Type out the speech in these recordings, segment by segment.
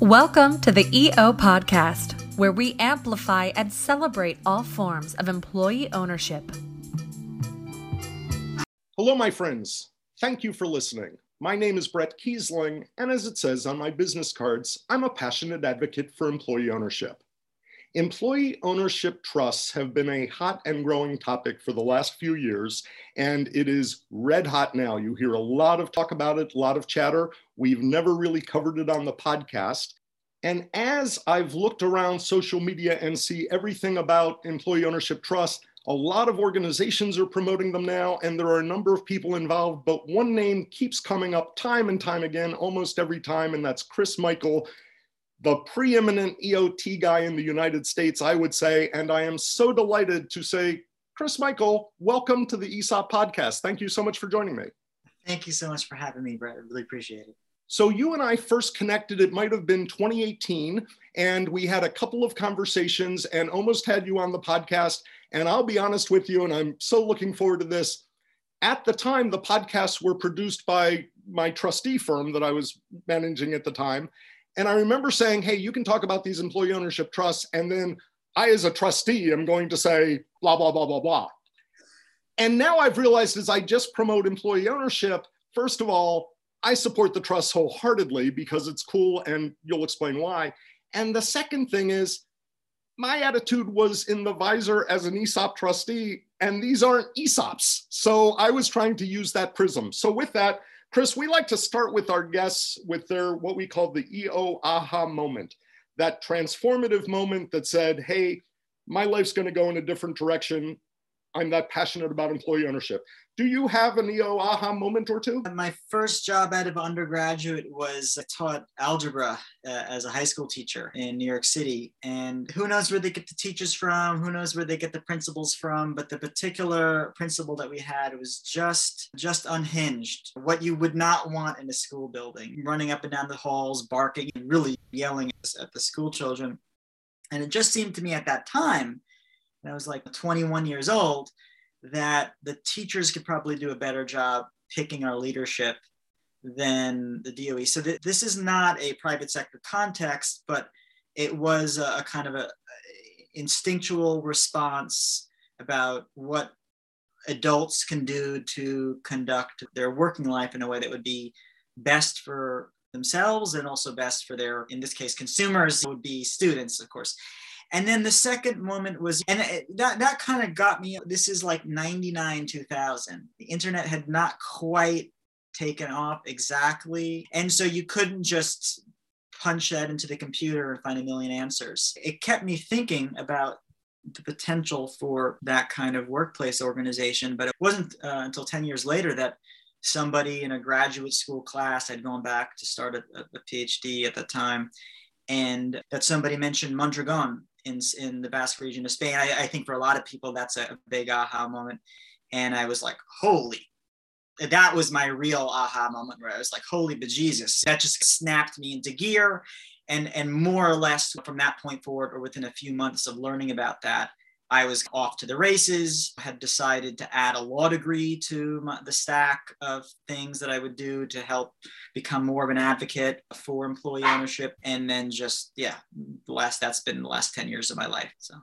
Welcome to the EO Podcast, where we amplify and celebrate all forms of employee ownership. Hello, my friends. Thank you for listening. My name is Bret Keisling, and as it says on my business cards, I'm a passionate advocate for employee ownership. Employee ownership trusts have been a hot and growing topic for the last few years, and it is red hot now. You hear a lot of talk about it, a lot of chatter. We've never really covered it on the podcast. And as I've looked around social media and see everything about employee ownership trusts, a lot of organizations are promoting them now, and there are a number of people involved. But one name keeps coming up time and time again, almost every time, and that's Chris Michael, the preeminent EOT guy in the United States, I would say. And I am so delighted to say, Chris Michael, welcome to the ESOP podcast. Thank you so much for joining me. Thank you so much for having me, Bret. I really appreciate it. So you and I first connected, it might have been 2018, and we had a couple of conversations and almost had you on the podcast. And I'll be honest with you, and I'm so looking forward to this. At the time, the podcasts were produced by my trustee firm that I was managing at the time. And I remember saying, hey, you can talk about these employee ownership trusts. And then I, as a trustee, am going to say, blah, blah, blah, blah, blah. And now I've realized as I just promote employee ownership, first of all, I support the trust wholeheartedly because it's cool and you'll explain why. And the second thing is, my attitude was in the visor as an ESOP trustee, and these aren't ESOPs. So I was trying to use that prism. So, with that, Chris, we like to start with our guests with their what we call the EO aha moment, that transformative moment that said, hey, my life's going to go in a different direction. I'm that passionate about employee ownership. Do you have an EO aha moment or two? My first job out of undergraduate was I taught algebra uh, as a high school teacher in New York City. And who knows where they get the teachers from? Who knows where they get the principals from? But the particular principal that we had was just just unhinged. What you would not want in a school building, running up and down the halls, barking, and really yelling at the school children. And it just seemed to me at that time, and I was like 21 years old that the teachers could probably do a better job picking our leadership than the DOE. So th- this is not a private sector context, but it was a, a kind of a, a instinctual response about what adults can do to conduct their working life in a way that would be best for themselves and also best for their in this case consumers would be students of course and then the second moment was, and it, that, that kind of got me. This is like 99, 2000. The internet had not quite taken off exactly. And so you couldn't just punch that into the computer and find a million answers. It kept me thinking about the potential for that kind of workplace organization. But it wasn't uh, until 10 years later that somebody in a graduate school class had gone back to start a, a PhD at the time and that somebody mentioned Mondragon in, in the Basque region of Spain. I, I think for a lot of people, that's a big aha moment. And I was like, holy, that was my real aha moment where I was like, holy bejesus, that just snapped me into gear. And, and more or less from that point forward, or within a few months of learning about that, I was off to the races, had decided to add a law degree to my, the stack of things that I would do to help become more of an advocate for employee ownership. And then just, yeah, the last, that's been the last 10 years of my life. So.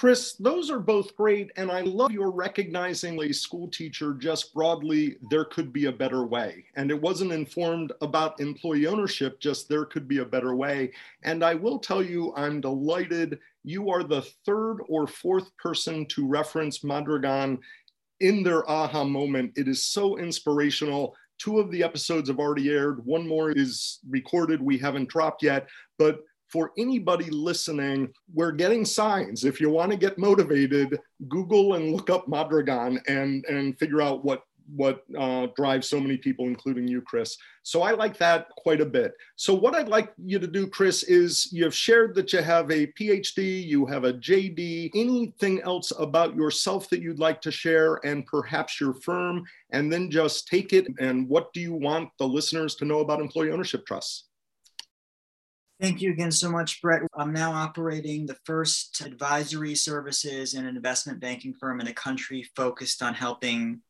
Chris, those are both great. And I love your recognizing a school teacher just broadly, there could be a better way. And it wasn't informed about employee ownership, just there could be a better way. And I will tell you, I'm delighted you are the third or fourth person to reference Mondragon in their aha moment. It is so inspirational. Two of the episodes have already aired, one more is recorded, we haven't dropped yet. But for anybody listening, we're getting signs. If you want to get motivated, Google and look up Mondragon and, and figure out what what uh, drives so many people, including you, Chris. So I like that quite a bit. So what I'd like you to do, Chris, is you've shared that you have a PhD, you have a JD, anything else about yourself that you'd like to share and perhaps your firm, and then just take it and what do you want the listeners to know about employee ownership trusts? Thank you again so much, Bret. I'm now operating the first advisory services and investment banking firm in the country focused on helping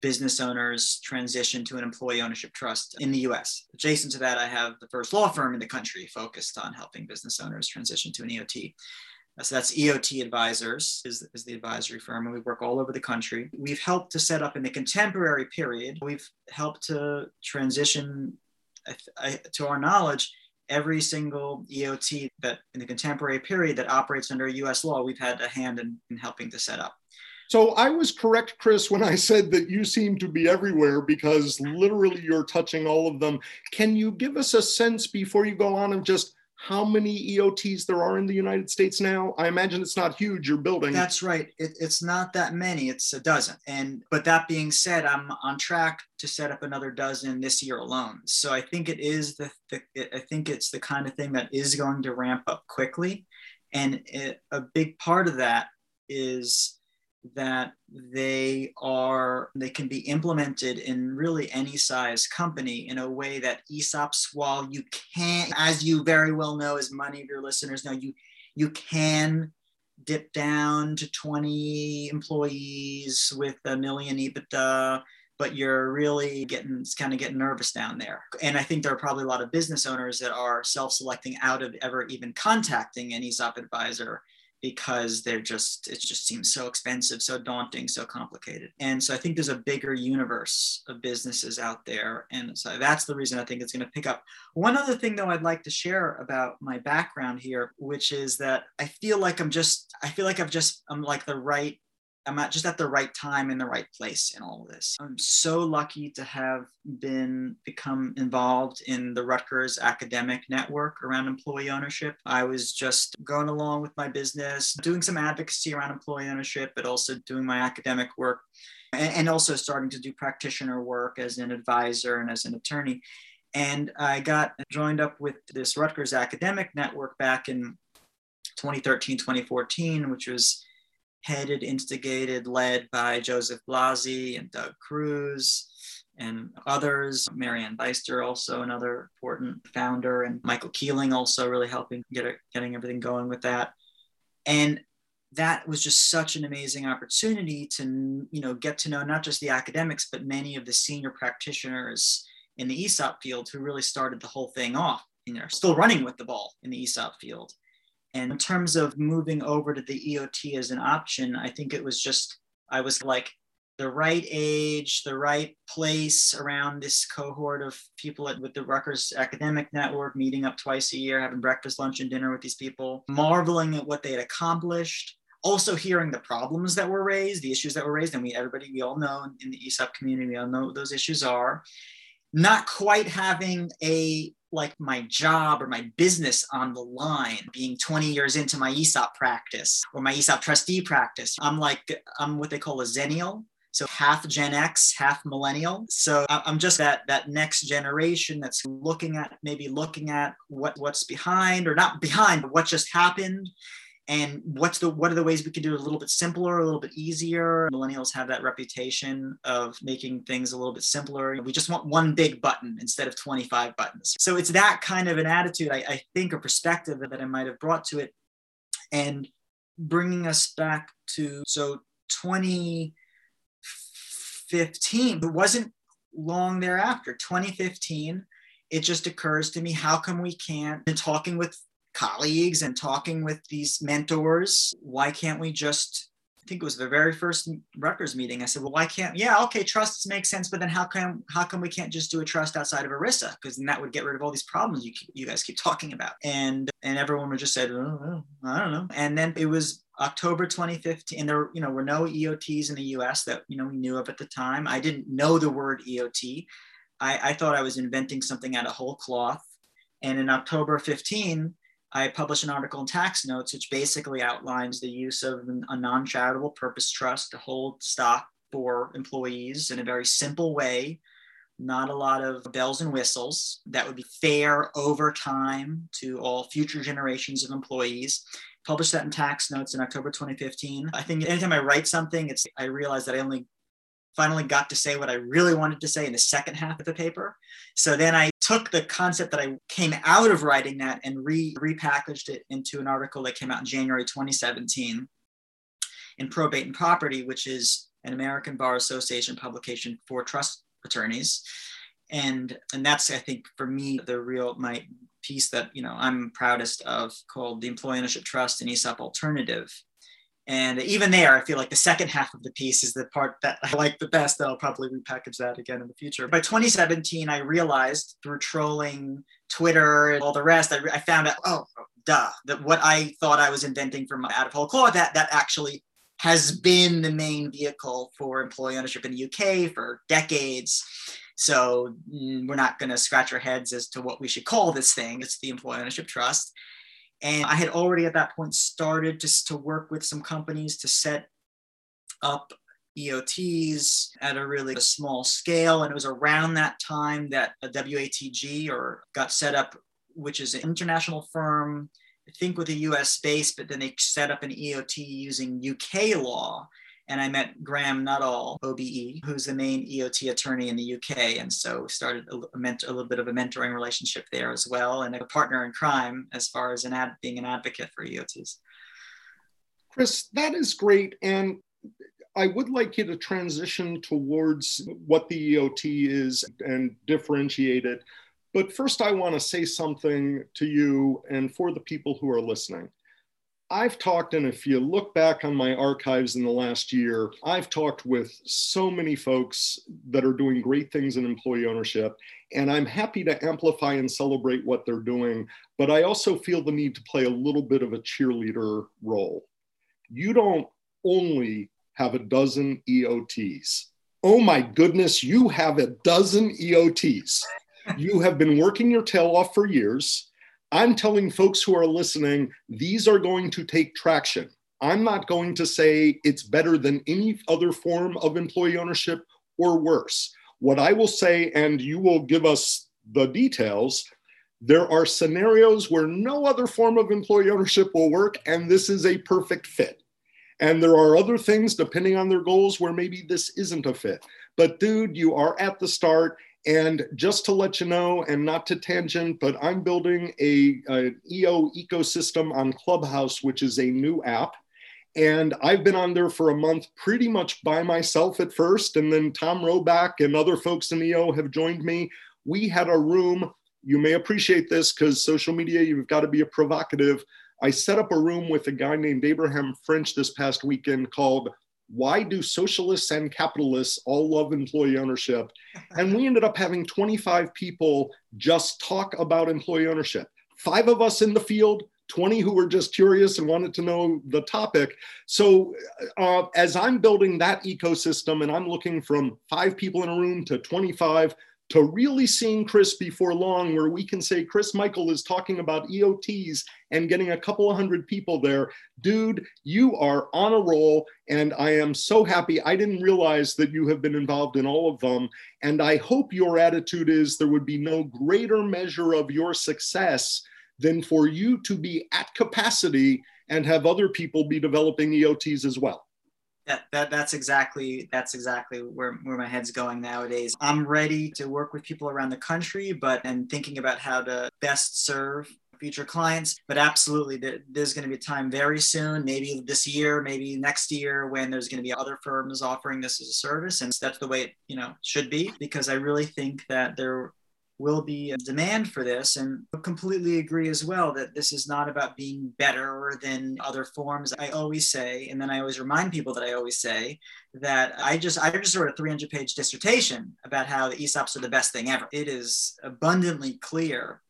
business owners transition to an employee ownership trust in the US. Adjacent to that, I have the first law firm in the country focused on helping business owners transition to an EOT. Uh, so that's EOT Advisors is, is the advisory firm, and we work all over the country. We've helped to set up in the contemporary period. We've helped to transition, to our knowledge, every single EOT that in the contemporary period that operates under U.S. law, we've had a hand in, in helping to set up. So I was correct, Chris, when I said that you seem to be everywhere because literally you're touching all of them. Can you give us a sense before you go on of just how many EOTs there are in the United States now? I imagine it's not huge. You're building. That's right. It, it's not that many. It's a dozen. And but that being said, I'm on track to set up another dozen this year alone. So I think it is the, the I think it's the kind of thing that is going to ramp up quickly, and it, a big part of that is that they are they can be implemented in really any size company in a way that ESOPs, while you can, as you very well know, as many of your listeners know, you you can dip down to 20 employees with a million EBITDA, but you're really getting kind of getting nervous down there. And I think there are probably a lot of business owners that are self-selecting out of ever even contacting an ESOP advisor because they're just it just seems so expensive so daunting so complicated. And so i think there's a bigger universe of businesses out there. And so that's the reason i think it's going to pick up. One other thing though i'd like to share about my background here which is that i feel like i'm just i feel like i've just i'm like the right I'm at just at the right time in the right place in all of this. I'm so lucky to have been become involved in the Rutgers academic network around employee ownership. I was just going along with my business, doing some advocacy around employee ownership, but also doing my academic work and, also starting to do practitioner work as an advisor and as an attorney. And I got joined up with this Rutgers academic network back in 2013, 2014, which was headed, instigated, led by Joseph Blasi and Doug Kruse and others. Marianne Beister, also another important founder, and Michael Keeling also really helping get it, getting everything going with that. And that was just such an amazing opportunity to you know get to know not just the academics but many of the senior practitioners in the ESOP field who really started the whole thing off. You know, still running with the ball in the ESOP field. And in terms of moving over to the EOT as an option, I think it was just, I was like the right age, the right place around this cohort of people at, with the Rutgers Academic Network, meeting up twice a year, having breakfast, lunch, and dinner with these people, marveling at what they had accomplished. Also hearing the problems that were raised, the issues that were raised, and we everybody we all know in the ESOP community, we all know what those issues are. Not quite having a like my job or my business on the line being 20 years into my ESOP practice or my ESOP trustee practice. I'm like, I'm what they call a xennial. So half Gen X, half millennial. So I'm just that that next generation that's looking at maybe looking at what what's behind or not behind, but what just happened and what's the what are the ways we can do it a little bit simpler a little bit easier? Millennials have that reputation of making things a little bit simpler. We just want one big button instead of 25 buttons. So it's that kind of an attitude i, I think or perspective that i might have brought to it. And bringing us back to so 2015 it wasn't long thereafter. 2015 it just occurs to me how come we can't in talking with colleagues and talking with these mentors. Why can't we just? I think it was the very first Rutgers meeting. I said, "Well, why can't? Yeah, okay, trusts make sense, but then how come how come we can't just do a trust outside of ERISA? Because then that would get rid of all these problems you you guys keep talking about." And and everyone would just say, oh, oh "I don't know." And then it was October 2015, and there, you know, were no EOTs in the US that, you know, we knew of at the time. I didn't know the word EOT. I, I thought I was inventing something out of whole cloth. And in October 15, I published an article in Tax Notes, which basically outlines the use of a non charitable purpose trust to hold stock for employees in a very simple way, not a lot of bells and whistles, that would be fair over time to all future generations of employees. Published that in Tax Notes in October 2015. I think anytime I write something, it's I realize that I only finally got to say what I really wanted to say in the second half of the paper. So then I took the concept that I came out of writing that and re repackaged it into an article that came out in January 2017 in Probate and Property, which is an American Bar Association publication for trust attorneys. And, and that's, I think, for me, the real, my piece that, you know, I'm proudest of called the Employee Ownership Trust and ESOP Alternative. And even there, I feel like the second half of the piece is the part that I like the best. That I'll probably repackage that again in the future. By 2017, I realized through trolling Twitter and all the rest, I, I found out, oh, duh, that what I thought I was inventing from my whole cloth, that, that actually has been the main vehicle for employee ownership in the UK for decades. So mm, we're not going to scratch our heads as to what we should call this thing. It's the Employee Ownership Trust. And I had already at that point started just to work with some companies to set up EOTs at a really small scale. And it was around that time that a WATG or got set up, which is an international firm, I think with a US base, but then they set up an EOT using UK law and I met Graham Nuttall, OBE, who's the main EOT attorney in the UK. And so started a, a, little bit of a mentoring relationship there as well, and a partner in crime as far as an ad, being an advocate for EOTs. Chris, that is great. And I would like you to transition towards what the EOT is and differentiate it. But first, I want to say something to you and for the people who are listening. I've talked, and if you look back on my archives in the last year, I've talked with so many folks that are doing great things in employee ownership. And I'm happy to amplify and celebrate what they're doing. But I also feel the need to play a little bit of a cheerleader role. You don't only have a dozen EOTs. Oh my goodness, you have a dozen EOTs. You have been working your tail off for years I'm telling folks who are listening, these are going to take traction. I'm not going to say it's better than any other form of employee ownership or worse. What I will say, and you will give us the details, there are scenarios where no other form of employee ownership will work, and this is a perfect fit. And there are other things, depending on their goals, where maybe this isn't a fit. But, dude, you are at the start and just to let you know, and not to tangent, but I'm building a, a, EO ecosystem on Clubhouse, which is a new app. And I've been on there for a month pretty much by myself at first. And then Tom Roback and other folks in EO have joined me. We had a room. You may appreciate this because social media, you've got to be a provocative. I set up a room with a guy named Abraham French this past weekend called why do socialists and capitalists all love employee ownership? And we ended up having 25 people just talk about employee ownership. Five of us in the field, 20 who were just curious and wanted to know the topic. So, uh, as I'm building that ecosystem and I'm looking from five people in a room to 25, to really seeing Chris before long, where we can say Chris Michael is talking about EOTs and getting a couple of hundred people there. Dude, you are on a roll, and I am so happy. I didn't realize that you have been involved in all of them. And I hope your attitude is there would be no greater measure of your success than for you to be at capacity and have other people be developing EOTs as well that, that that's exactly that's exactly where, where my head's going nowadays. I'm ready to work with people around the country but and thinking about how to best serve future clients. But absolutely there's going to be a time very soon maybe this year maybe next year when there's going to be other firms offering this as a service and that's the way it you know should be because i really think that there will be a demand for this and completely agree as well that this is not about being better than other forms. I always say and then i always remind people that i always say that i just i just wrote a 300 page dissertation about how the esops are the best thing ever. It is abundantly clear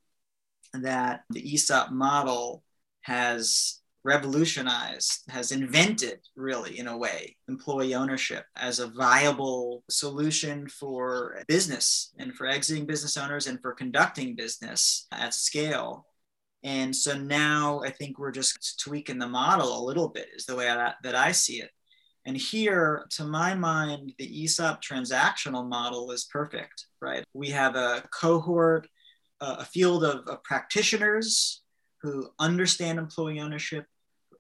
that the esop model has revolutionized, has invented, really, in a way, employee ownership as a viable solution for business and for exiting business owners and for conducting business at scale. And so now I think we're just tweaking the model a little bit, is the way that I see it. And here, to my mind, the ESOP transactional model is perfect, right? We have a cohort, a field of, of practitioners who understand employee ownership,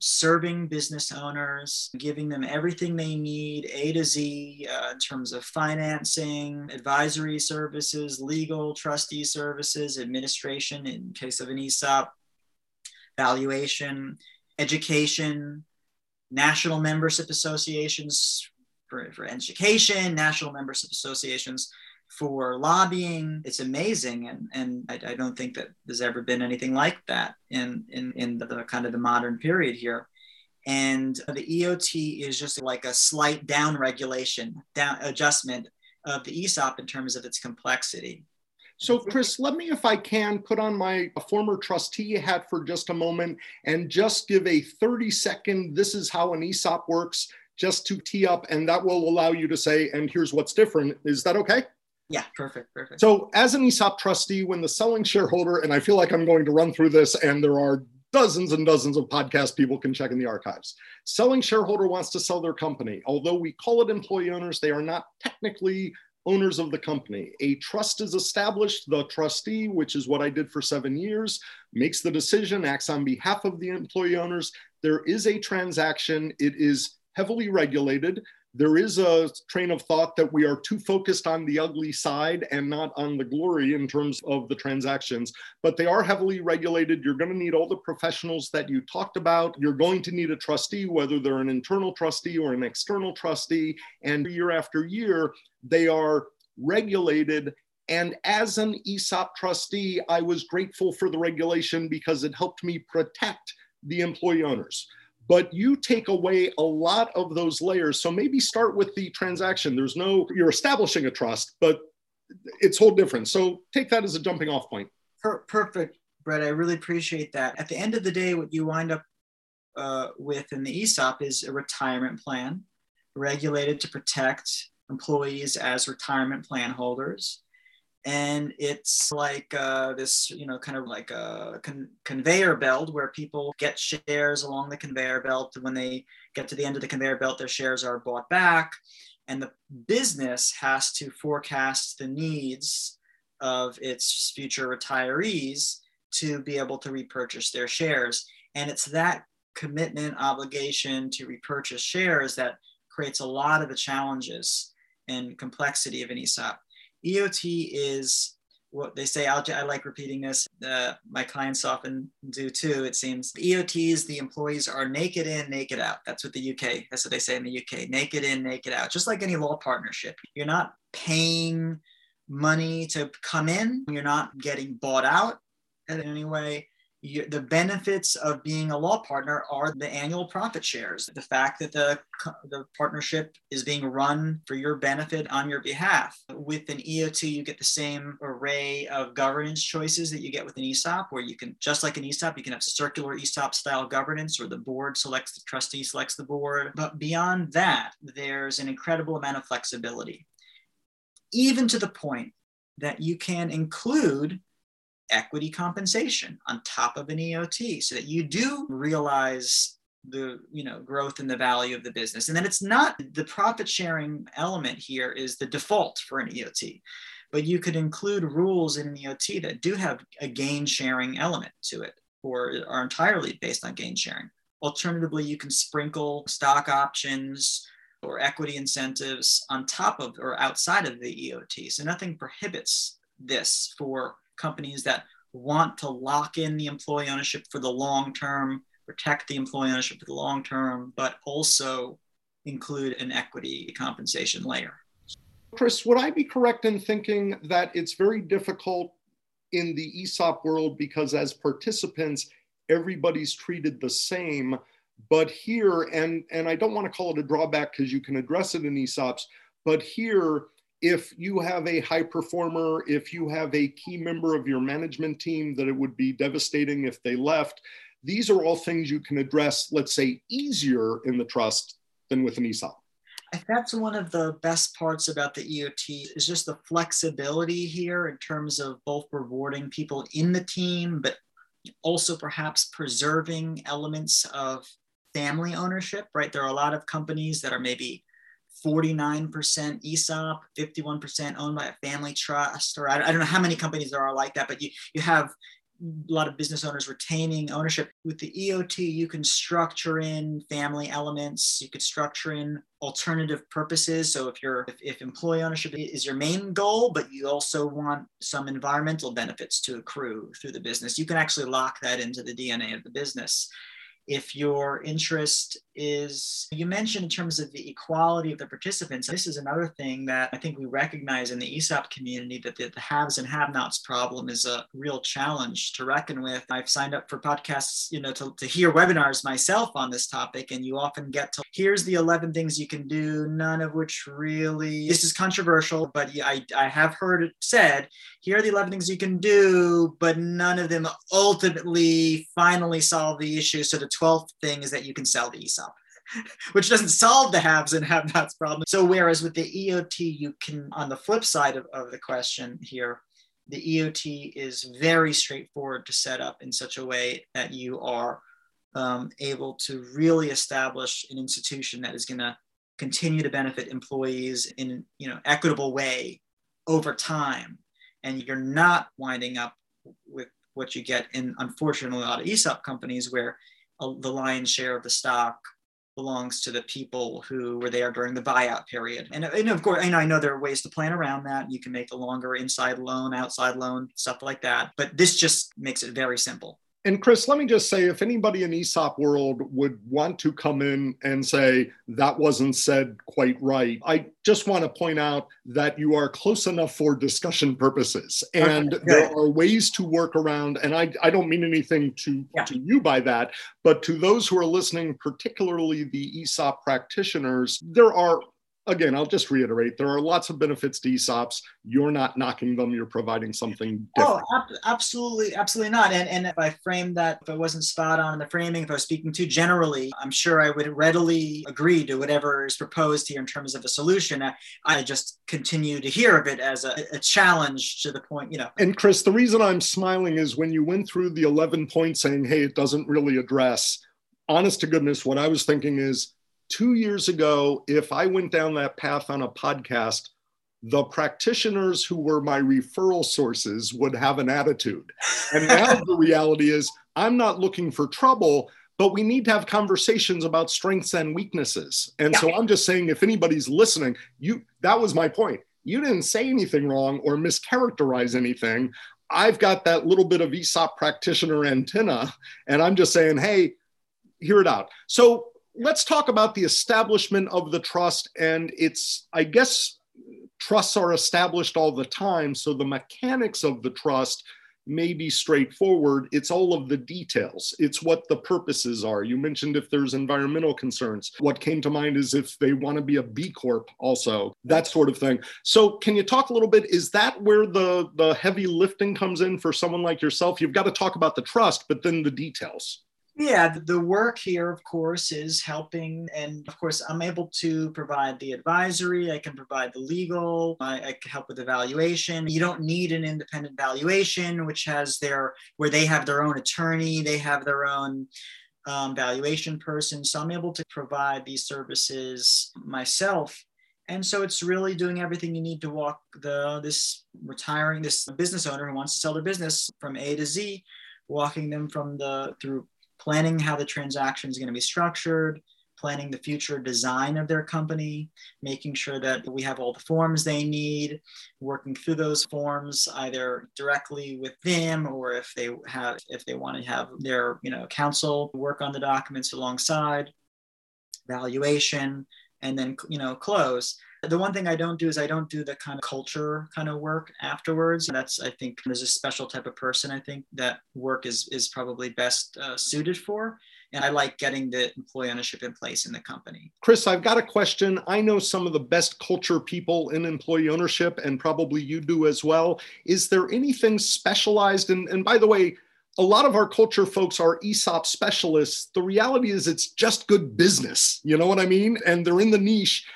serving business owners, giving them everything they need, A to Z, uh, in terms of financing, advisory services, legal, trustee services, administration in case of an ESOP, valuation, education, national membership associations, for, for education, national membership associations for lobbying. It's amazing. And, and I, I, don't think that there's ever been anything like that in, in, in the, kind of the modern period here. And the EOT is just like a slight down regulation, down adjustment of the ESOP in terms of its complexity. So, Chris, let me, if I can, put on my former trustee hat for just a moment and just give a 30 second, this is how an ESOP works, just to tee up, and that will allow you to say, and here's what's different. Is that okay? Yeah, perfect, perfect. So, as an ESOP trustee, when the selling shareholder, and I feel like I'm going to run through this, and there are dozens and dozens of podcast people can check in the archives. Selling shareholder wants to sell their company. Although we call it employee owners, they are not technically owners of the company. A trust is established. The trustee, which is what I did for seven years, makes the decision, acts on behalf of the employee owners. There is a transaction. It is heavily regulated. There is a train of thought that we are too focused on the ugly side and not on the glory in terms of the transactions, but they are heavily regulated. You're going to need all the professionals that you talked about. You're going to need a trustee, whether they're an internal trustee or an external trustee. And year after year, they are regulated. And as an ESOP trustee, I was grateful for the regulation because it helped me protect the employee owners. But you take away a lot of those layers. So maybe start with the transaction. There's no, you're establishing a trust, but it's whole different. So take that as a jumping off point. Perfect, Bret. I really appreciate that. At the end of the day, what you wind up uh, with in the ESOP is a retirement plan regulated to protect employees as retirement plan holders. And it's like uh, this, you know, kind of like a con- conveyor belt where people get shares along the conveyor belt. When they get to the end of the conveyor belt, their shares are bought back. And the business has to forecast the needs of its future retirees to be able to repurchase their shares. And it's that commitment obligation to repurchase shares that creates a lot of the challenges and complexity of an ESOP. EOT is what they say. I'll, i like repeating this. Uh, my clients often do too. It seems EOTs, the employees are naked in, naked out. That's what the UK. That's what they say in the UK. Naked in, naked out. Just like any law partnership, you're not paying money to come in. You're not getting bought out in any way the benefits of being a law partner are the annual profit shares, the fact that the, the partnership is being run for your benefit on your behalf. With an EOT, you get the same array of governance choices that you get with an ESOP, where you can, just like an ESOP, you can have circular ESOP style governance, or the board selects the trustee, selects the board. But beyond that, there's an incredible amount of flexibility, even to the point that you can include equity compensation on top of an EOT so that you do realize the you know growth in the value of the business. And then it's not the profit sharing element here is the default for an EOT but you could include rules in an EOT that do have a gain sharing element to it or are entirely based on gain sharing. Alternatively you can sprinkle stock options or equity incentives on top of or outside of the EOT so nothing prohibits this for companies that want to lock in the employee ownership for the long term, protect the employee ownership for the long term, but also include an equity compensation layer. Chris, would I be correct in thinking that it's very difficult in the ESOP world because as participants, everybody's treated the same? But here, and, and I don't want to call it a drawback because you can address it in ESOPs, but here, if you have a high performer, if you have a key member of your management team, that it would be devastating if they left. These are all things you can address, let's say, easier in the trust than with an ESOP. That's one of the best parts about the EOT is just the flexibility here in terms of both rewarding people in the team, but also perhaps preserving elements of family ownership, right? There are a lot of companies that are maybe 49% ESOP, 51% owned by a family trust, or I, I, don't know how many companies there are like that, but you, you have a lot of business owners retaining ownership. With the EOT, you can structure in family elements, you could structure in alternative purposes. So if you're if, if employee ownership is your main goal, but you also want some environmental benefits to accrue through the business, you can actually lock that into the DNA of the business if your interest is you mentioned in terms of the equality of the participants. This is another thing that I think we recognize in the ESOP community that the, the haves and have nots problem is a real challenge to reckon with. I've signed up for podcasts, you know, to, to hear webinars myself on this topic, and you often get to here's the 11 things you can do, none of which really, this is controversial, but I, I have heard it said, here are the 11 things you can do, but none of them ultimately finally solve the issue. So the 12th thing is that you can sell the ESOP. which doesn't solve the haves and have nots problem. So, whereas with the EOT, you can, on the flip side of, of the question here, the EOT is very straightforward to set up in such a way that you are um, able to really establish an institution that is going to continue to benefit employees in you know equitable way over time and you're not winding up with what you get in unfortunately a lot of esop companies where uh, the lion's share of the stock belongs to the people who were there during the buyout period. And, and of course, I know there are ways to plan around that. You can make a longer inside loan, outside loan, stuff like that. But this just makes it very simple. And Chris, let me just say if anybody in ESOP world would want to come in and say that wasn't said quite right, I just want to point out that you are close enough for discussion purposes. And okay, there are ways to work around, and I, I don't mean anything to, yeah. to you by that, but to those who are listening, particularly the ESOP practitioners, there are again, I'll just reiterate there are lots of benefits to ESOPs. You're not knocking them, you're providing something oh, different. Oh, ab- absolutely, absolutely not. And, and if I framed that, if I wasn't spot on in the framing, if I was speaking too generally, I'm sure I would readily agree to whatever is proposed here in terms of a solution. I, I just continue to hear of it as a, a challenge to the point, you know. And Chris, the reason I'm smiling is when you went through the 11 points saying, hey, it doesn't really address, honest to goodness, what I was thinking is, two years ago, if I went down that path on a podcast, the practitioners who were my referral sources would have an attitude. And now the reality is, I'm not looking for trouble, but we need to have conversations about strengths and weaknesses. And yeah. so I'm just saying, if anybody's listening, you that was my point. You didn't say anything wrong or mischaracterize anything. I've got that little bit of ESOP practitioner antenna, and I'm just saying, hey, hear it out. So let's talk about the establishment of the trust. And it's, I guess, trusts are established all the time. So the mechanics of the trust may be straightforward. It's all of the details. It's what the purposes are. You mentioned if there's environmental concerns. What came to mind is if they want to be a B Corp also, that sort of thing. So can you talk a little bit? Is that where the, the heavy lifting comes in for someone like yourself? You've got to talk about the trust, but then the details. Yeah, the work here, of course, is helping. And of course, I'm able to provide the advisory, I can provide the legal, I, I can help with evaluation. You don't need an independent valuation, which has their, where they have their own attorney, they have their own um, valuation person. So I'm able to provide these services myself. And so it's really doing everything you need to walk the this retiring this business owner who wants to sell their business from A to Z, walking them from the through planning how the transaction is going to be structured, planning the future design of their company, making sure that we have all the forms they need, working through those forms either directly with them or if they have if they want to have their you know counsel work on the documents alongside, valuation, and then you know close. The one thing I don't do is I don't do the kind of culture kind of work afterwards. That's I think there's a special type of person I think that work is is probably best uh, suited for. And I like getting the employee ownership in place in the company. Chris, I've got a question. I know some of the best culture people in employee ownership, and probably you do as well. Is there anything specialized? And, and by the way, a lot of our culture folks are ESOP specialists. The reality is it's just good business. You know what I mean? And they're in the niche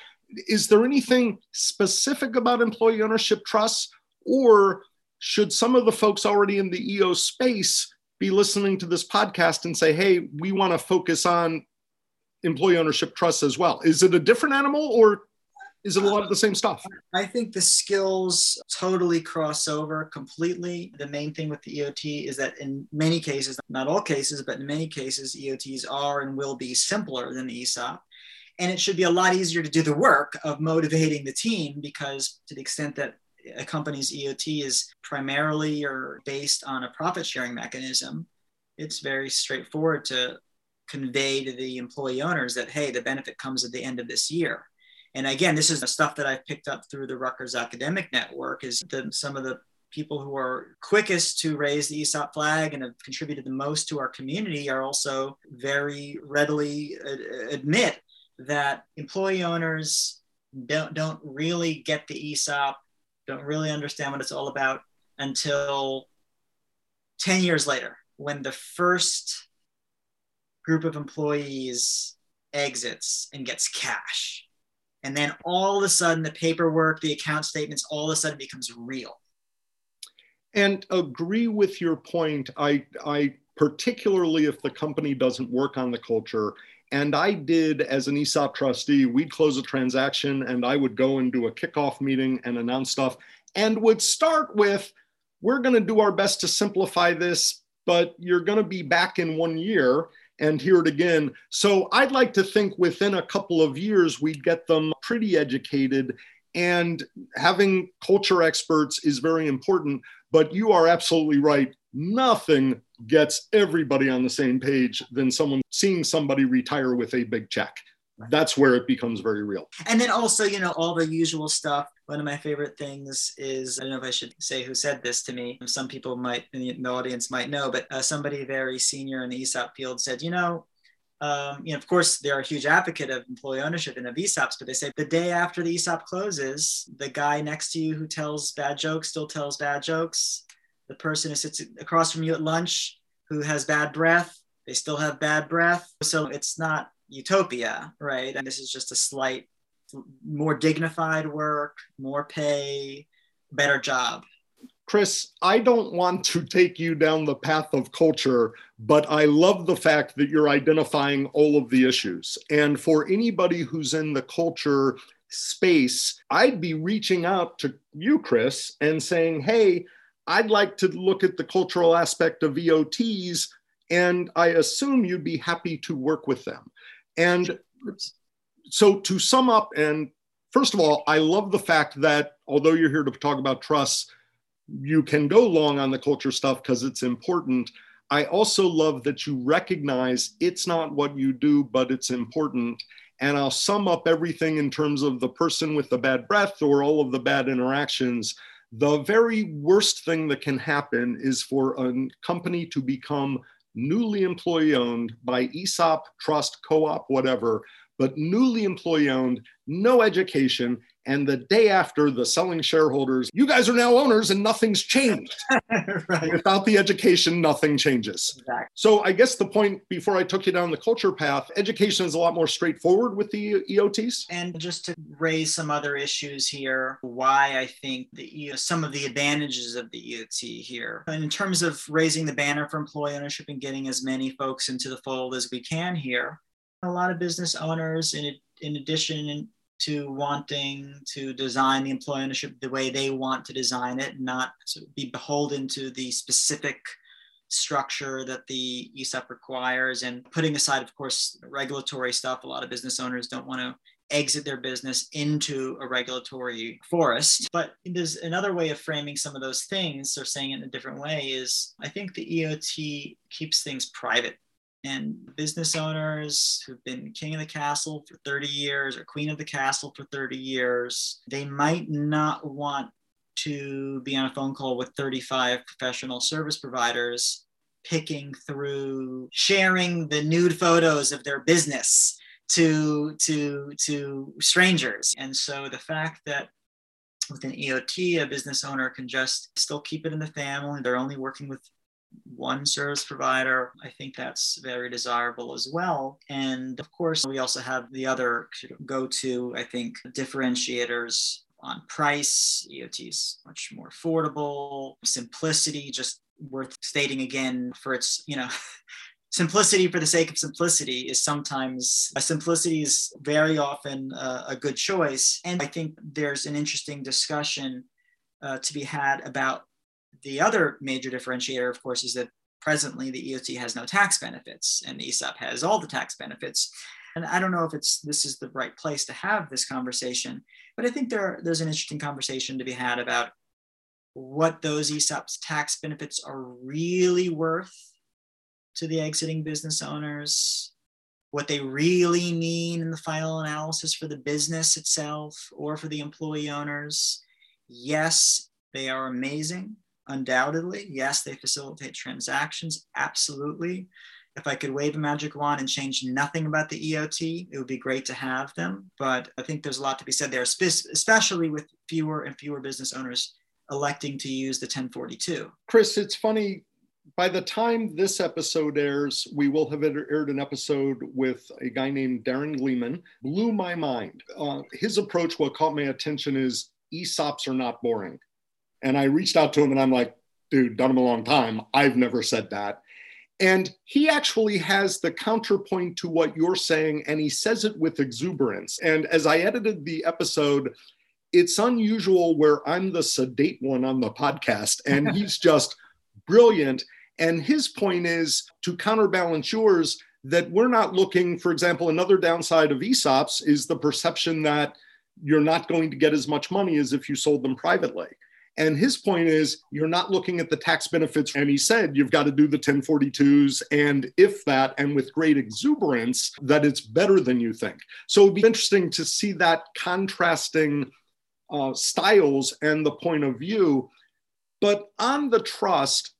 is there anything specific about employee ownership trusts, or should some of the folks already in the EO space be listening to this podcast and say, hey, we want to focus on employee ownership trusts as well? Is it a different animal or is it a lot of the same stuff? I think the skills totally cross over completely. The main thing with the EOT is that in many cases, not all cases, but in many cases, EOTs are and will be simpler than the ESOP. And it should be a lot easier to do the work of motivating the team because to the extent that a company's EOT is primarily or based on a profit sharing mechanism, it's very straightforward to convey to the employee owners that, hey, the benefit comes at the end of this year. And again, this is the stuff that I've picked up through the Rutgers Academic Network is the, some of the people who are quickest to raise the ESOP flag and have contributed the most to our community are also very readily uh, admit that employee owners don't, don't really get the ESOP, don't really understand what it's all about until 10 years later when the first group of employees exits and gets cash. And then all of a sudden, the paperwork, the account statements, all of a sudden becomes real. And agree with your point. I, I particularly if the company doesn't work on the culture. And I did as an ESOP trustee, we'd close a transaction and I would go and do a kickoff meeting and announce stuff and would start with, we're going to do our best to simplify this, but you're going to be back in one year and hear it again. So I'd like to think within a couple of years, we'd get them pretty educated. And having culture experts is very important. But you are absolutely right. Nothing gets everybody on the same page than someone seeing somebody retire with a big check that's where it becomes very real. And then also, you know, all the usual stuff. One of my favorite things is I don't know if I should say who said this to me. Some people might in the audience might know, but uh, somebody very senior in the ESOP field said, you know, um, you know, of course, they're a huge advocate of employee ownership and of ESOPs, but they say the day after the ESOP closes, the guy next to you who tells bad jokes still tells bad jokes. The person who sits across from you at lunch who has bad breath, they still have bad breath. So it's not utopia, right? And this is just a slight, more dignified work, more pay, better job. Chris, I don't want to take you down the path of culture, but I love the fact that you're identifying all of the issues. And for anybody who's in the culture space, I'd be reaching out to you, Chris, and saying, hey, I'd like to look at the cultural aspect of EOTs, and I assume you'd be happy to work with them. And so to sum up, and first of all, I love the fact that although you're here to talk about trusts, you can go long on the culture stuff because it's important. I also love that you recognize it's not what you do, but it's important. And I'll sum up everything in terms of the person with the bad breath or all of the bad interactions. The very worst thing that can happen is for a company to become newly employee owned by ESOP, trust, co op, whatever, but newly employee owned, no education. And the day after, the selling shareholders, you guys are now owners and nothing's changed. right. Without the education, nothing changes. Exactly. So I guess the point before I took you down the culture path, education is a lot more straightforward with the EOTs. And just to raise some other issues here, why I think you know, some of the advantages of the EOT here. And in terms of raising the banner for employee ownership and getting as many folks into the fold as we can here, a lot of business owners, in, in addition to wanting to design the employee ownership the way they want to design it, not be beholden to the specific structure that the ESOP requires, and putting aside, of course, regulatory stuff. A lot of business owners don't want to exit their business into a regulatory forest. But there's another way of framing some of those things, or saying it in a different way, is I think the EOT keeps things private and business owners who've been king of the castle for 30 years or queen of the castle for 30 years, they might not want to be on a phone call with 35 professional service providers picking through sharing the nude photos of their business to to to strangers and so the fact that with an EOT, a business owner can just still keep it in the family. They're only working with one service provider. I think that's very desirable as well. And of course, we also have the other go to, I think, differentiators on price. EOT is much more affordable, simplicity, just worth stating again for its, you know, simplicity for the sake of simplicity is sometimes a simplicity is very often a, good choice and i think there's an interesting discussion uh, to be had about the other major differentiator, of course, is that presently the EOT has no tax benefits and the ESOP has all the tax benefits. And I don't know if it's this is the right place to have this conversation, but I think there, there's an interesting conversation to be had about what those ESOP's tax benefits are really worth to the exiting business owners what they really mean in the final analysis for the business itself or for the employee owners. Yes, they are amazing, undoubtedly. Yes, they facilitate transactions, absolutely. If I could wave a magic wand and change nothing about the EOT, it would be great to have them. But I think there's a lot to be said there, especially with fewer and fewer business owners electing to use the 1042. Chris, it's funny by the time this episode airs, we will have aired an episode with a guy named Darren Gleeman. Blew my mind. Uh, his approach, what caught my attention is ESOPs are not boring. And I reached out to him and I'm like, dude, done him a long time. I've never said that. And he actually has the counterpoint to what you're saying, and he says it with exuberance. And as I edited the episode, it's unusual where I'm the sedate one on the podcast, and he's just brilliant. And his point is to counterbalance yours that we're not looking, for example, another downside of ESOPs is the perception that you're not going to get as much money as if you sold them privately. And his point is, you're not looking at the tax benefits. And he said, you've got to do the 1042s. And if that, and with great exuberance, that it's better than you think. So it'd be interesting to see that contrasting uh, styles and the point of view. But on the trust,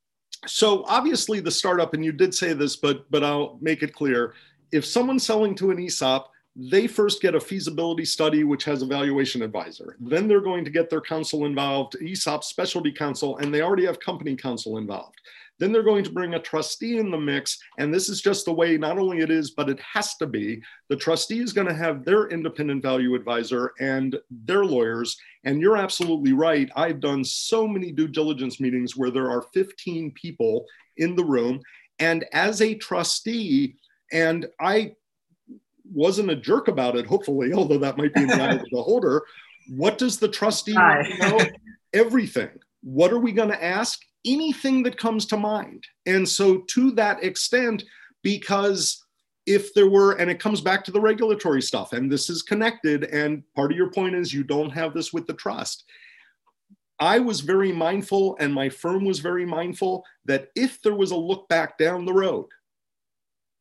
so obviously the startup, and you did say this, but but I'll make it clear. If someone's selling to an ESOP, they first get a feasibility study, which has a valuation advisor. Then they're going to get their counsel involved, ESOP specialty counsel, and they already have company counsel involved. Then they're going to bring a trustee in the mix. And this is just the way not only it is, but it has to be. The trustee is going to have their independent value advisor and their lawyers. And you're absolutely right. I've done so many due diligence meetings where there are 15 people in the room. And as a trustee, and I wasn't a jerk about it, hopefully, although that might be in the eye of the holder. What does the trustee know? Everything. What are we going to ask? Anything that comes to mind. And so, to that extent, because if there were, and it comes back to the regulatory stuff, and this is connected, and part of your point is you don't have this with the trust. I was very mindful, and my firm was very mindful that if there was a look back down the road,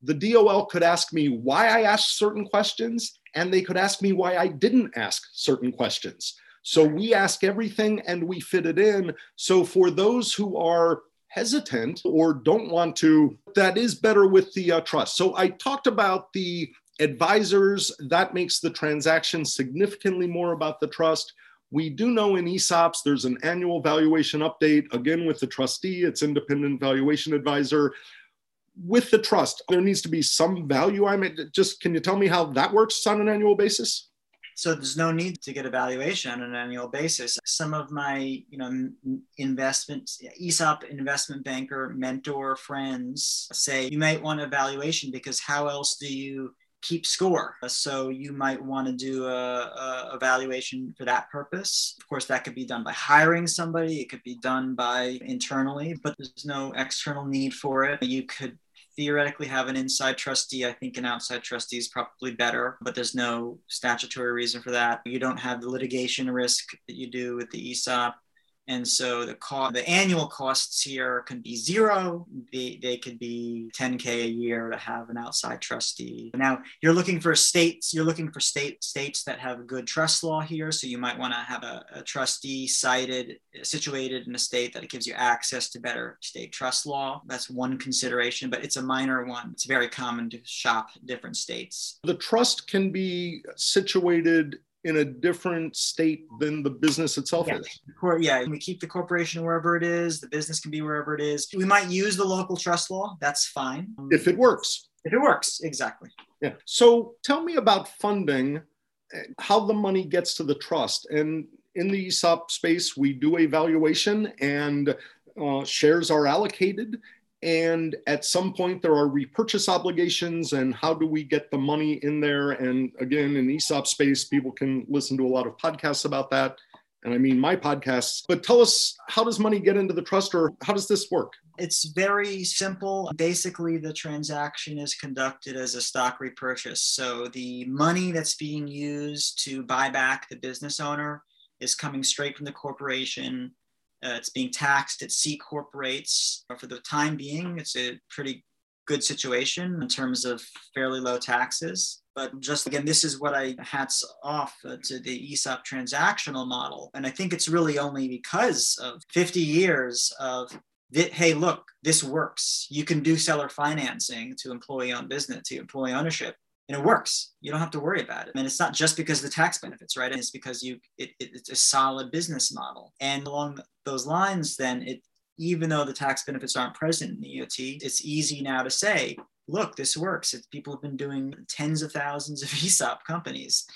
the DOL could ask me why I asked certain questions, and they could ask me why I didn't ask certain questions. So we ask everything and we fit it in. So for those who are hesitant or don't want to, that is better with the uh, trust. So I talked about the advisors, that makes the transaction significantly more about the trust. We do know in ESOPs there's an annual valuation update, again with the trustee, it's independent valuation advisor with the trust, there needs to be some value. I mean, just can you tell me how that works on an annual basis? So there's no need to get a valuation on an annual basis. Some of my, you know, investments, ESOP investment banker mentor friends say you might want a valuation because how else do you keep score? So you might want to do a, a evaluation for that purpose. Of course, that could be done by hiring somebody. It could be done by internally, but there's no external need for it. You could theoretically have an inside trustee. I think an outside trustee is probably better, but there's no statutory reason for that. You don't have the litigation risk that you do with the ESOP. And so the cost, the annual costs here can be zero. They, they could be 10k a year to have an outside trustee. Now you're looking for states. You're looking for state states that have good trust law here. So you might want to have a, a trustee cited, situated in a state that gives you access to better state trust law. That's one consideration, but it's a minor one. It's very common to shop different states. The trust can be situated in a different state than the business itself yeah. is. Yeah, we keep the corporation wherever it is. The business can be wherever it is. We might use the local trust law. That's fine. If it works. If it works, exactly. Yeah. So tell me about funding, how the money gets to the trust. And in the ESOP space, we do a valuation and uh, shares are allocated and at some point there are repurchase obligations and how do we get the money in there? And again in esop space people can listen to a lot of podcasts about that. And i mean my podcasts. But tell us how does money get into the trust or how does this work? It's very simple. Basically the transaction is conducted as a stock repurchase. So the money that's being used to buy back the business owner is coming straight from the corporation uh, it's being taxed at C corporates. For the time being, it's a pretty good situation in terms of fairly low taxes. But just again, this is what I hats off uh, to the ESOP transactional model. And I think it's really only because of 50 years of that, hey, look, this works. You can do seller financing to employee owned business, to employee ownership. And it works. You don't have to worry about it. And it's not just because of the tax benefits, right? It's because you it, it, it's a solid business model. And along those lines, then it even though the tax benefits aren't present in the EOT, it's easy now to say, look, this works. It's, people have been doing tens of thousands of ESOP companies.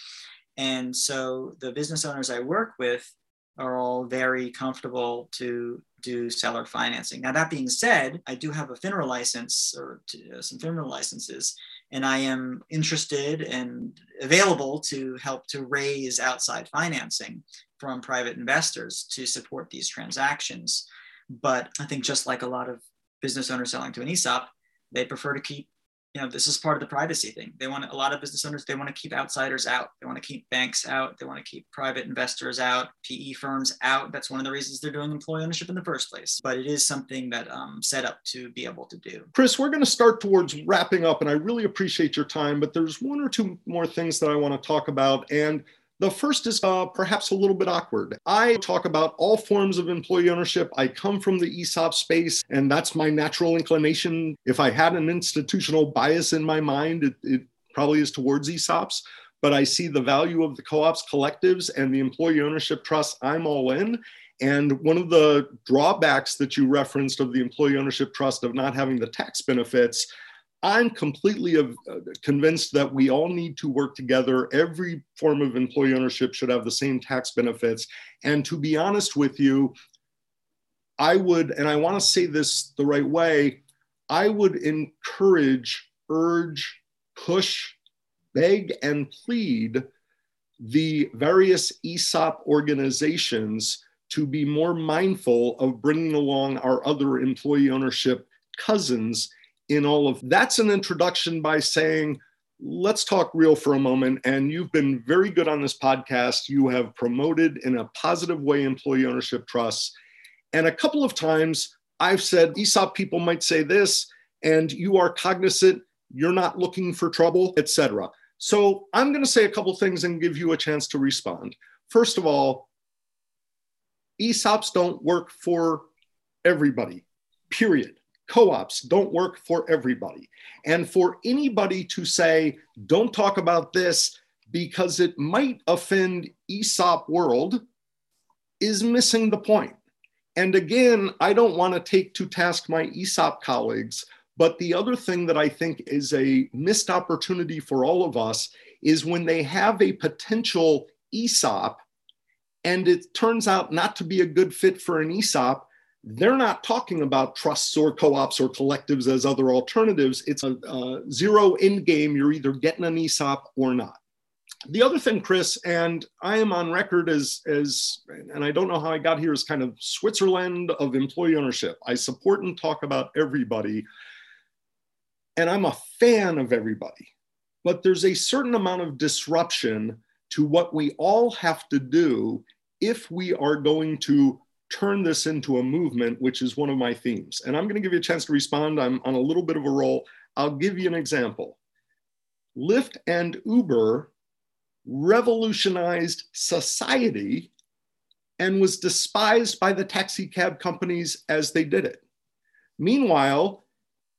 And so the business owners I work with are all very comfortable to do seller financing. Now, that being said, I do have a FINRA license or to, uh, some FINRA licenses, and I am interested and available to help to raise outside financing from private investors to support these transactions. But I think just like a lot of business owners selling to an ESOP, they prefer to keep you know this is part of the privacy thing. They want a lot of business owners they want to keep outsiders out. They want to keep banks out. They want to keep private investors out pe firms out. That's one of the reasons they're doing employee ownership in the first place. But it is something that um, set up to be able to do. Chris we're going to start towards wrapping up and i really appreciate your time but there's one or two more things that i want to talk about and the first is uh, perhaps a little bit awkward. I talk about all forms of employee ownership. I come from the ESOP space, and that's my natural inclination. If I had an institutional bias in my mind, it, it probably is towards ESOPs. But I see the value of the co ops collectives and the employee ownership trust. I'm all in. And one of the drawbacks that you referenced of the employee ownership trust of not having the tax benefits I'm completely uh, convinced that we all need to work together. Every form of employee ownership should have the same tax benefits. And to be honest with you, I would, and I want to say this the right way, I would encourage, urge, push, beg, and plead the various ESOP organizations to be more mindful of bringing along our other employee ownership cousins in all of that's an introduction by saying let's talk real for a moment. And you've been very good on this podcast. You have promoted in a positive way employee ownership trusts. And a couple of times i've said esop people might say this and you are cognizant you're not looking for trouble etc so i'm going to say a couple things and give you a chance to respond. First of all esops don't work for everybody period co ops don't work for everybody. And for anybody to say, don't talk about this because it might offend ESOP world is missing the point. And again, I don't want to take to task my ESOP colleagues, but the other thing that I think is a missed opportunity for all of us is when they have a potential ESOP and it turns out not to be a good fit for an ESOP, they're not talking about trusts or co-ops or collectives as other alternatives. It's a, a zero end game. You're either getting an ESOP or not. The other thing, Chris, and I am on record as, as, and I don't know how I got here, as kind of Switzerland of employee ownership. I support and talk about everybody, and I'm a fan of everybody. But there's a certain amount of disruption to what we all have to do if we are going to turn this into a movement, which is one of my themes. And I'm going to give you a chance to respond. I'm on a little bit of a roll. I'll give you an example. Lyft and Uber revolutionized society and was despised by the taxi cab companies as they did it. Meanwhile,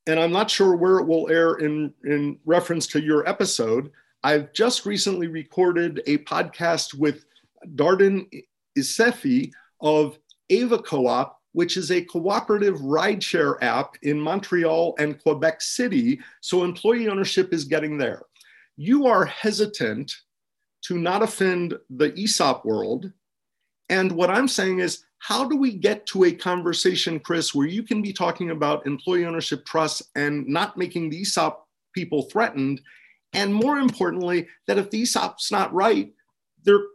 and I'm not sure where it will air in, in reference to your episode, I've just recently recorded a podcast with Dardan Isufi of Ava Co-op, which is a cooperative rideshare app in Montreal and Quebec City. So employee ownership is getting there. You are hesitant to not offend the ESOP world. And what I'm saying is, how do we get to a conversation, Chris, where you can be talking about employee ownership trust and not making the ESOP people threatened? And more importantly, that if the ESOP's not right, they're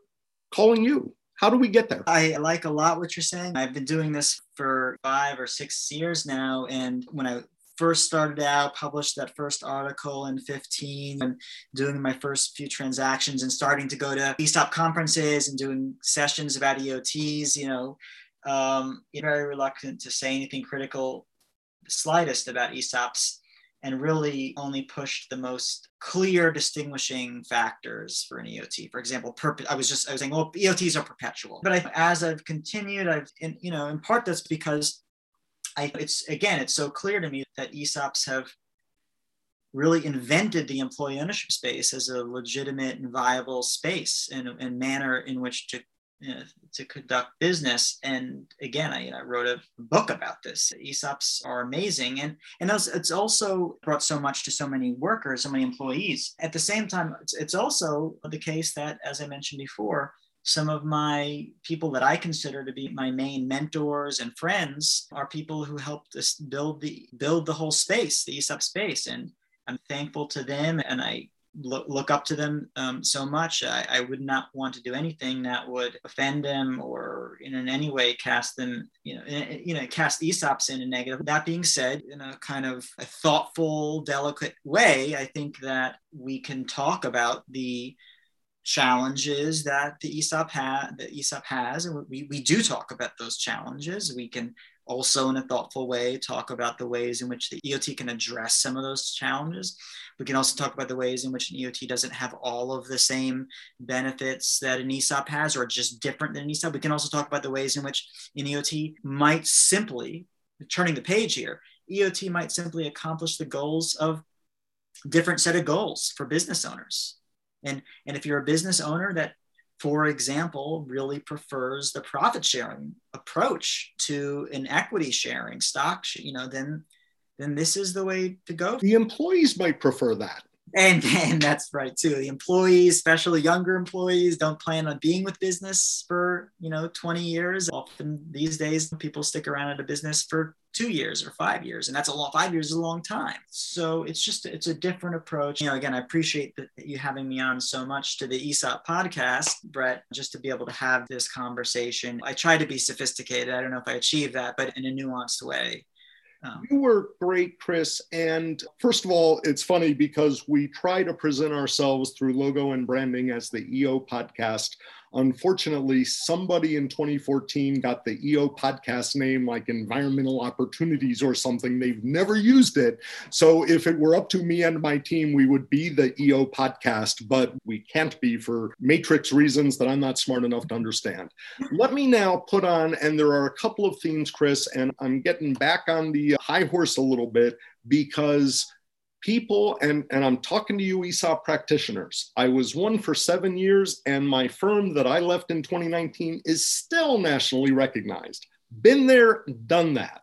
calling you. How do we get there? I like a lot what you're saying. I've been doing this for five or six years now. And when I first started out, published that first article in 15 and doing my first few transactions and starting to go to ESOP conferences and doing sessions about EOTs, you know, um, very reluctant to say anything critical, the slightest about ESOPs. And really only pushed the most clear distinguishing factors for an EOT. For example, perp- I was just I was saying, well, EOTs are perpetual. But I, as I've continued, I've in, you know in part that's because I it's again it's so clear to me that ESOPs have really invented the employee ownership space as a legitimate and viable space and, and manner in which to you know, to conduct business. And again, I, you know, wrote a book about this. ESOPs are amazing, and and it's also brought so much to so many workers, so many employees. At the same time, it's, it's also the case that, as I mentioned before, some of my people that I consider to be my main mentors and friends are people who helped us build the build the whole space, the ESOP space, and I'm thankful to them, and I look, look up to them um, so much. I, I, would not want to do anything that would offend them or in, in any way cast them, you know, in, you know, cast ESOPs in a negative. That being said, in a kind of a thoughtful, delicate way, I think that we can talk about the challenges that the ESOP ha- the ESOP has, and we, we do talk about those challenges. We can also in a thoughtful way talk about the ways in which the EOT can address some of those challenges. We can also talk about the ways in which an EOT doesn't have all of the same benefits that an ESOP has or just different than an ESOP. We can also talk about the ways in which an EOT might simply, turning the page here, EOT might simply accomplish the goals of different set of goals for business owners. And, and if you're a business owner that for example, really prefers the profit sharing approach to an equity sharing stock, you know, then then this is the way to go. The employees might prefer that. And, and that's right too. The employees, especially younger employees, don't plan on being with business for you know 20 years. Often these days, people stick around at a business for two years or five years and that's a long five years is a long time. So it's just it's a different approach. You know again i appreciate that you having me on so much to the esop podcast bret just to be able to have this conversation. I try to be sophisticated. I don't know if i achieve that but in a nuanced way. Um, you were great, Chris. And first of all, it's funny because we try to present ourselves through logo and branding as the EO podcast Unfortunately, somebody in 2014 got the EO podcast name like Environmental Opportunities or something. They've never used it. So if it were up to me and my team, we would be the EO podcast, but we can't be for matrix reasons that I'm not smart enough to understand. Let me now put on, and there are a couple of themes, Chris, and I'm getting back on the high horse a little bit because people, and, and I'm talking to you ESOP practitioners. I was one for seven years, and my firm that I left in 2019 is still nationally recognized. Been there, done that.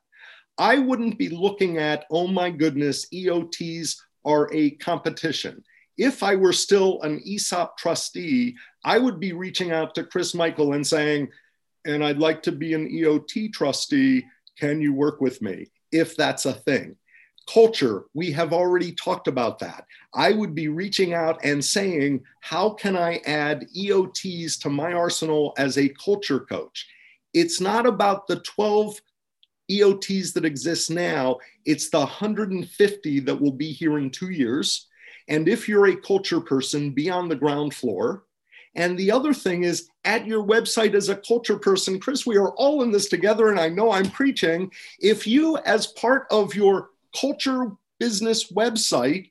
I wouldn't be looking at, oh my goodness, EOTs are a competition. If I were still an ESOP trustee, I would be reaching out to Chris Michael and saying, and I'd like to be an EOT trustee. Can you work with me? If that's a thing. Culture, we have already talked about that. I would be reaching out and saying, how can I add EOTs to my arsenal as a culture coach? It's not about the 12 EOTs that exist now, it's the 150 that will be here in two years. And if you're a culture person, be on the ground floor. And the other thing is, at your website as a culture person, Chris, we are all in this together, and I know I'm preaching. If you, as part of your culture business website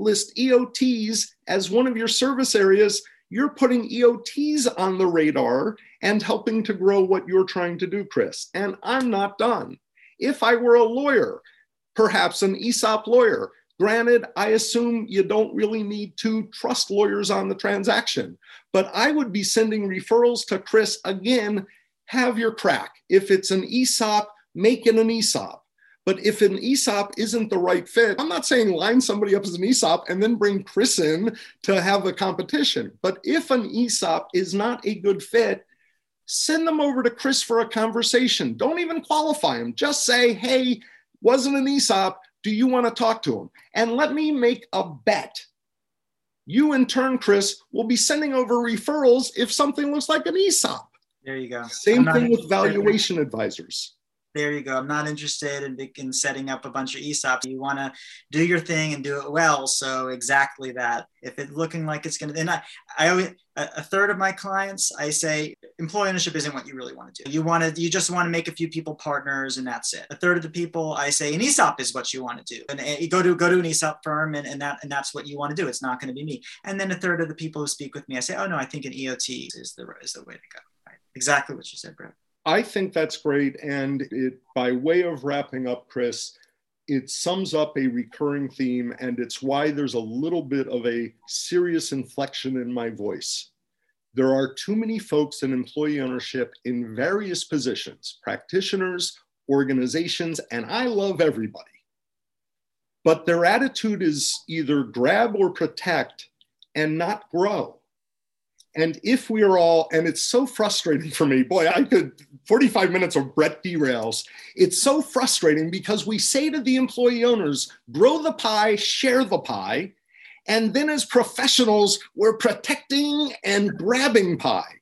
list EOTs as one of your service areas, you're putting EOTs on the radar and helping to grow what you're trying to do, Chris. And I'm not done. If I were a lawyer, perhaps an ESOP lawyer, granted, I assume you don't really need two trust lawyers on the transaction, but I would be sending referrals to Chris again. Have your crack. If it's an ESOP, make it an ESOP. But if an ESOP isn't the right fit, I'm not saying line somebody up as an ESOP and then bring Chris in to have a competition. But if an ESOP is not a good fit, send them over to Chris for a conversation. Don't even qualify them. Just say, hey, wasn't an ESOP. Do you want to talk to him? And let me make a bet. You, in turn, Chris, will be sending over referrals if something looks like an ESOP. There you go. Same thing with valuation advisors there you go. I'm not interested in, in setting up a bunch of ESOPs. You want to do your thing and do it well. So exactly that. If it's looking like it's going to, and I, I always, a third of my clients, I say employee ownership isn't what you really want to do. You want to, you just want to make a few people partners and that's it. A third of the people, I say an ESOP is what you want to do. And, you go to, go to an ESOP firm and, and that, and that's what you want to do. It's not going to be me. And then a third of the people who speak with me, I say, oh no, I think an EOT is the, is the way to go. Right? Exactly what you said, Bret. I think that's great. And it, by way of wrapping up, Chris, it sums up a recurring theme, and it's why there's a little bit of a serious inflection in my voice. There are too many folks in employee ownership in various positions, practitioners, organizations, and I love everybody. But their attitude is either grab or protect and not grow. And if we are all, and it's so frustrating for me, boy, I could 45 minutes of Bret derails. It's so frustrating because we say to the employee owners, grow the pie, share the pie. And then as professionals, we're protecting and grabbing pie.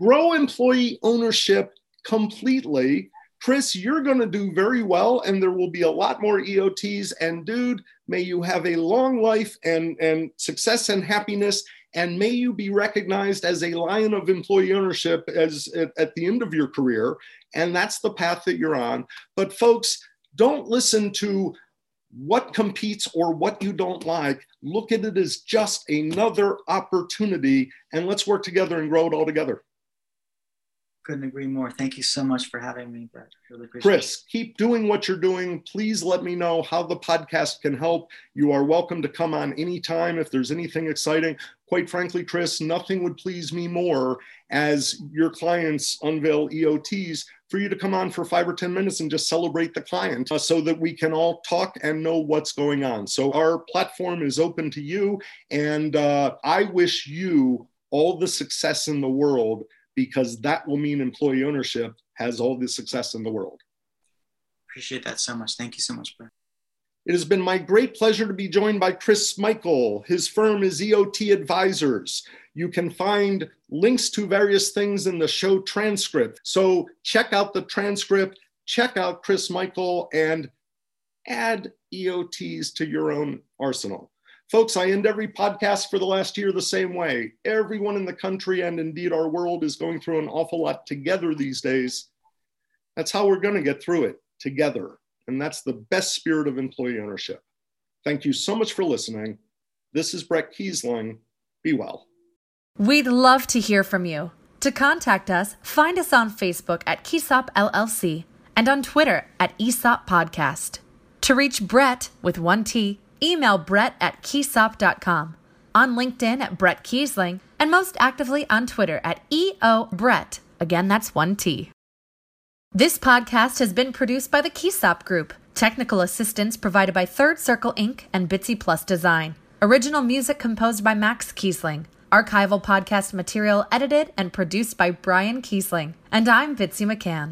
grow employee ownership completely. Chris, you're going to do very well, and there will be a lot more EOTs. And dude, may you have a long life and, and success and happiness and may you be recognized as a lion of employee ownership as at, at the end of your career. And that's the path that you're on. But folks don't listen to what competes or what you don't like. Look at it as just another opportunity and let's work together and grow it all together couldn't agree more. Thank you so much for having me, Bret. Really Chris, it. keep doing what you're doing. Please let me know how the podcast can help. You are welcome to come on anytime if there's anything exciting. Quite frankly, Chris, nothing would please me more as your clients unveil EOTs for you to come on for five or 10 minutes and just celebrate the client uh, so that we can all talk and know what's going on. So our platform is open to you. And uh, I wish you all the success in the world because that will mean employee ownership has all the success in the world. Appreciate that so much. Thank you so much, Bret. It has been my great pleasure to be joined by Chris Michael. His firm is EOT Advisors. You can find links to various things in the show transcript. So check out the transcript, check out Chris Michael, and add EOTs to your own arsenal. Folks, I end every podcast for the last year the same way. Everyone in the country and indeed our world is going through an awful lot together these days. That's how we're going to get through it together. And that's the best spirit of employee ownership. Thank you so much for listening. This is Bret Keisling. Be well. We'd love to hear from you. To contact us, find us on Facebook at Keysop LLC and on Twitter at ESOP Podcast. To reach Bret with one T, Email Bret at keysop.com, on LinkedIn at Bret Keisling, and most actively on Twitter at EO Bret. Again, that's one T. This podcast has been produced by the Keysop Group. Technical assistance provided by Third Circle Inc. and Bitsy Plus Design. Original music composed by Max Keisling. Archival podcast material edited and produced by Brian Keisling. And I'm Bitsy McCann.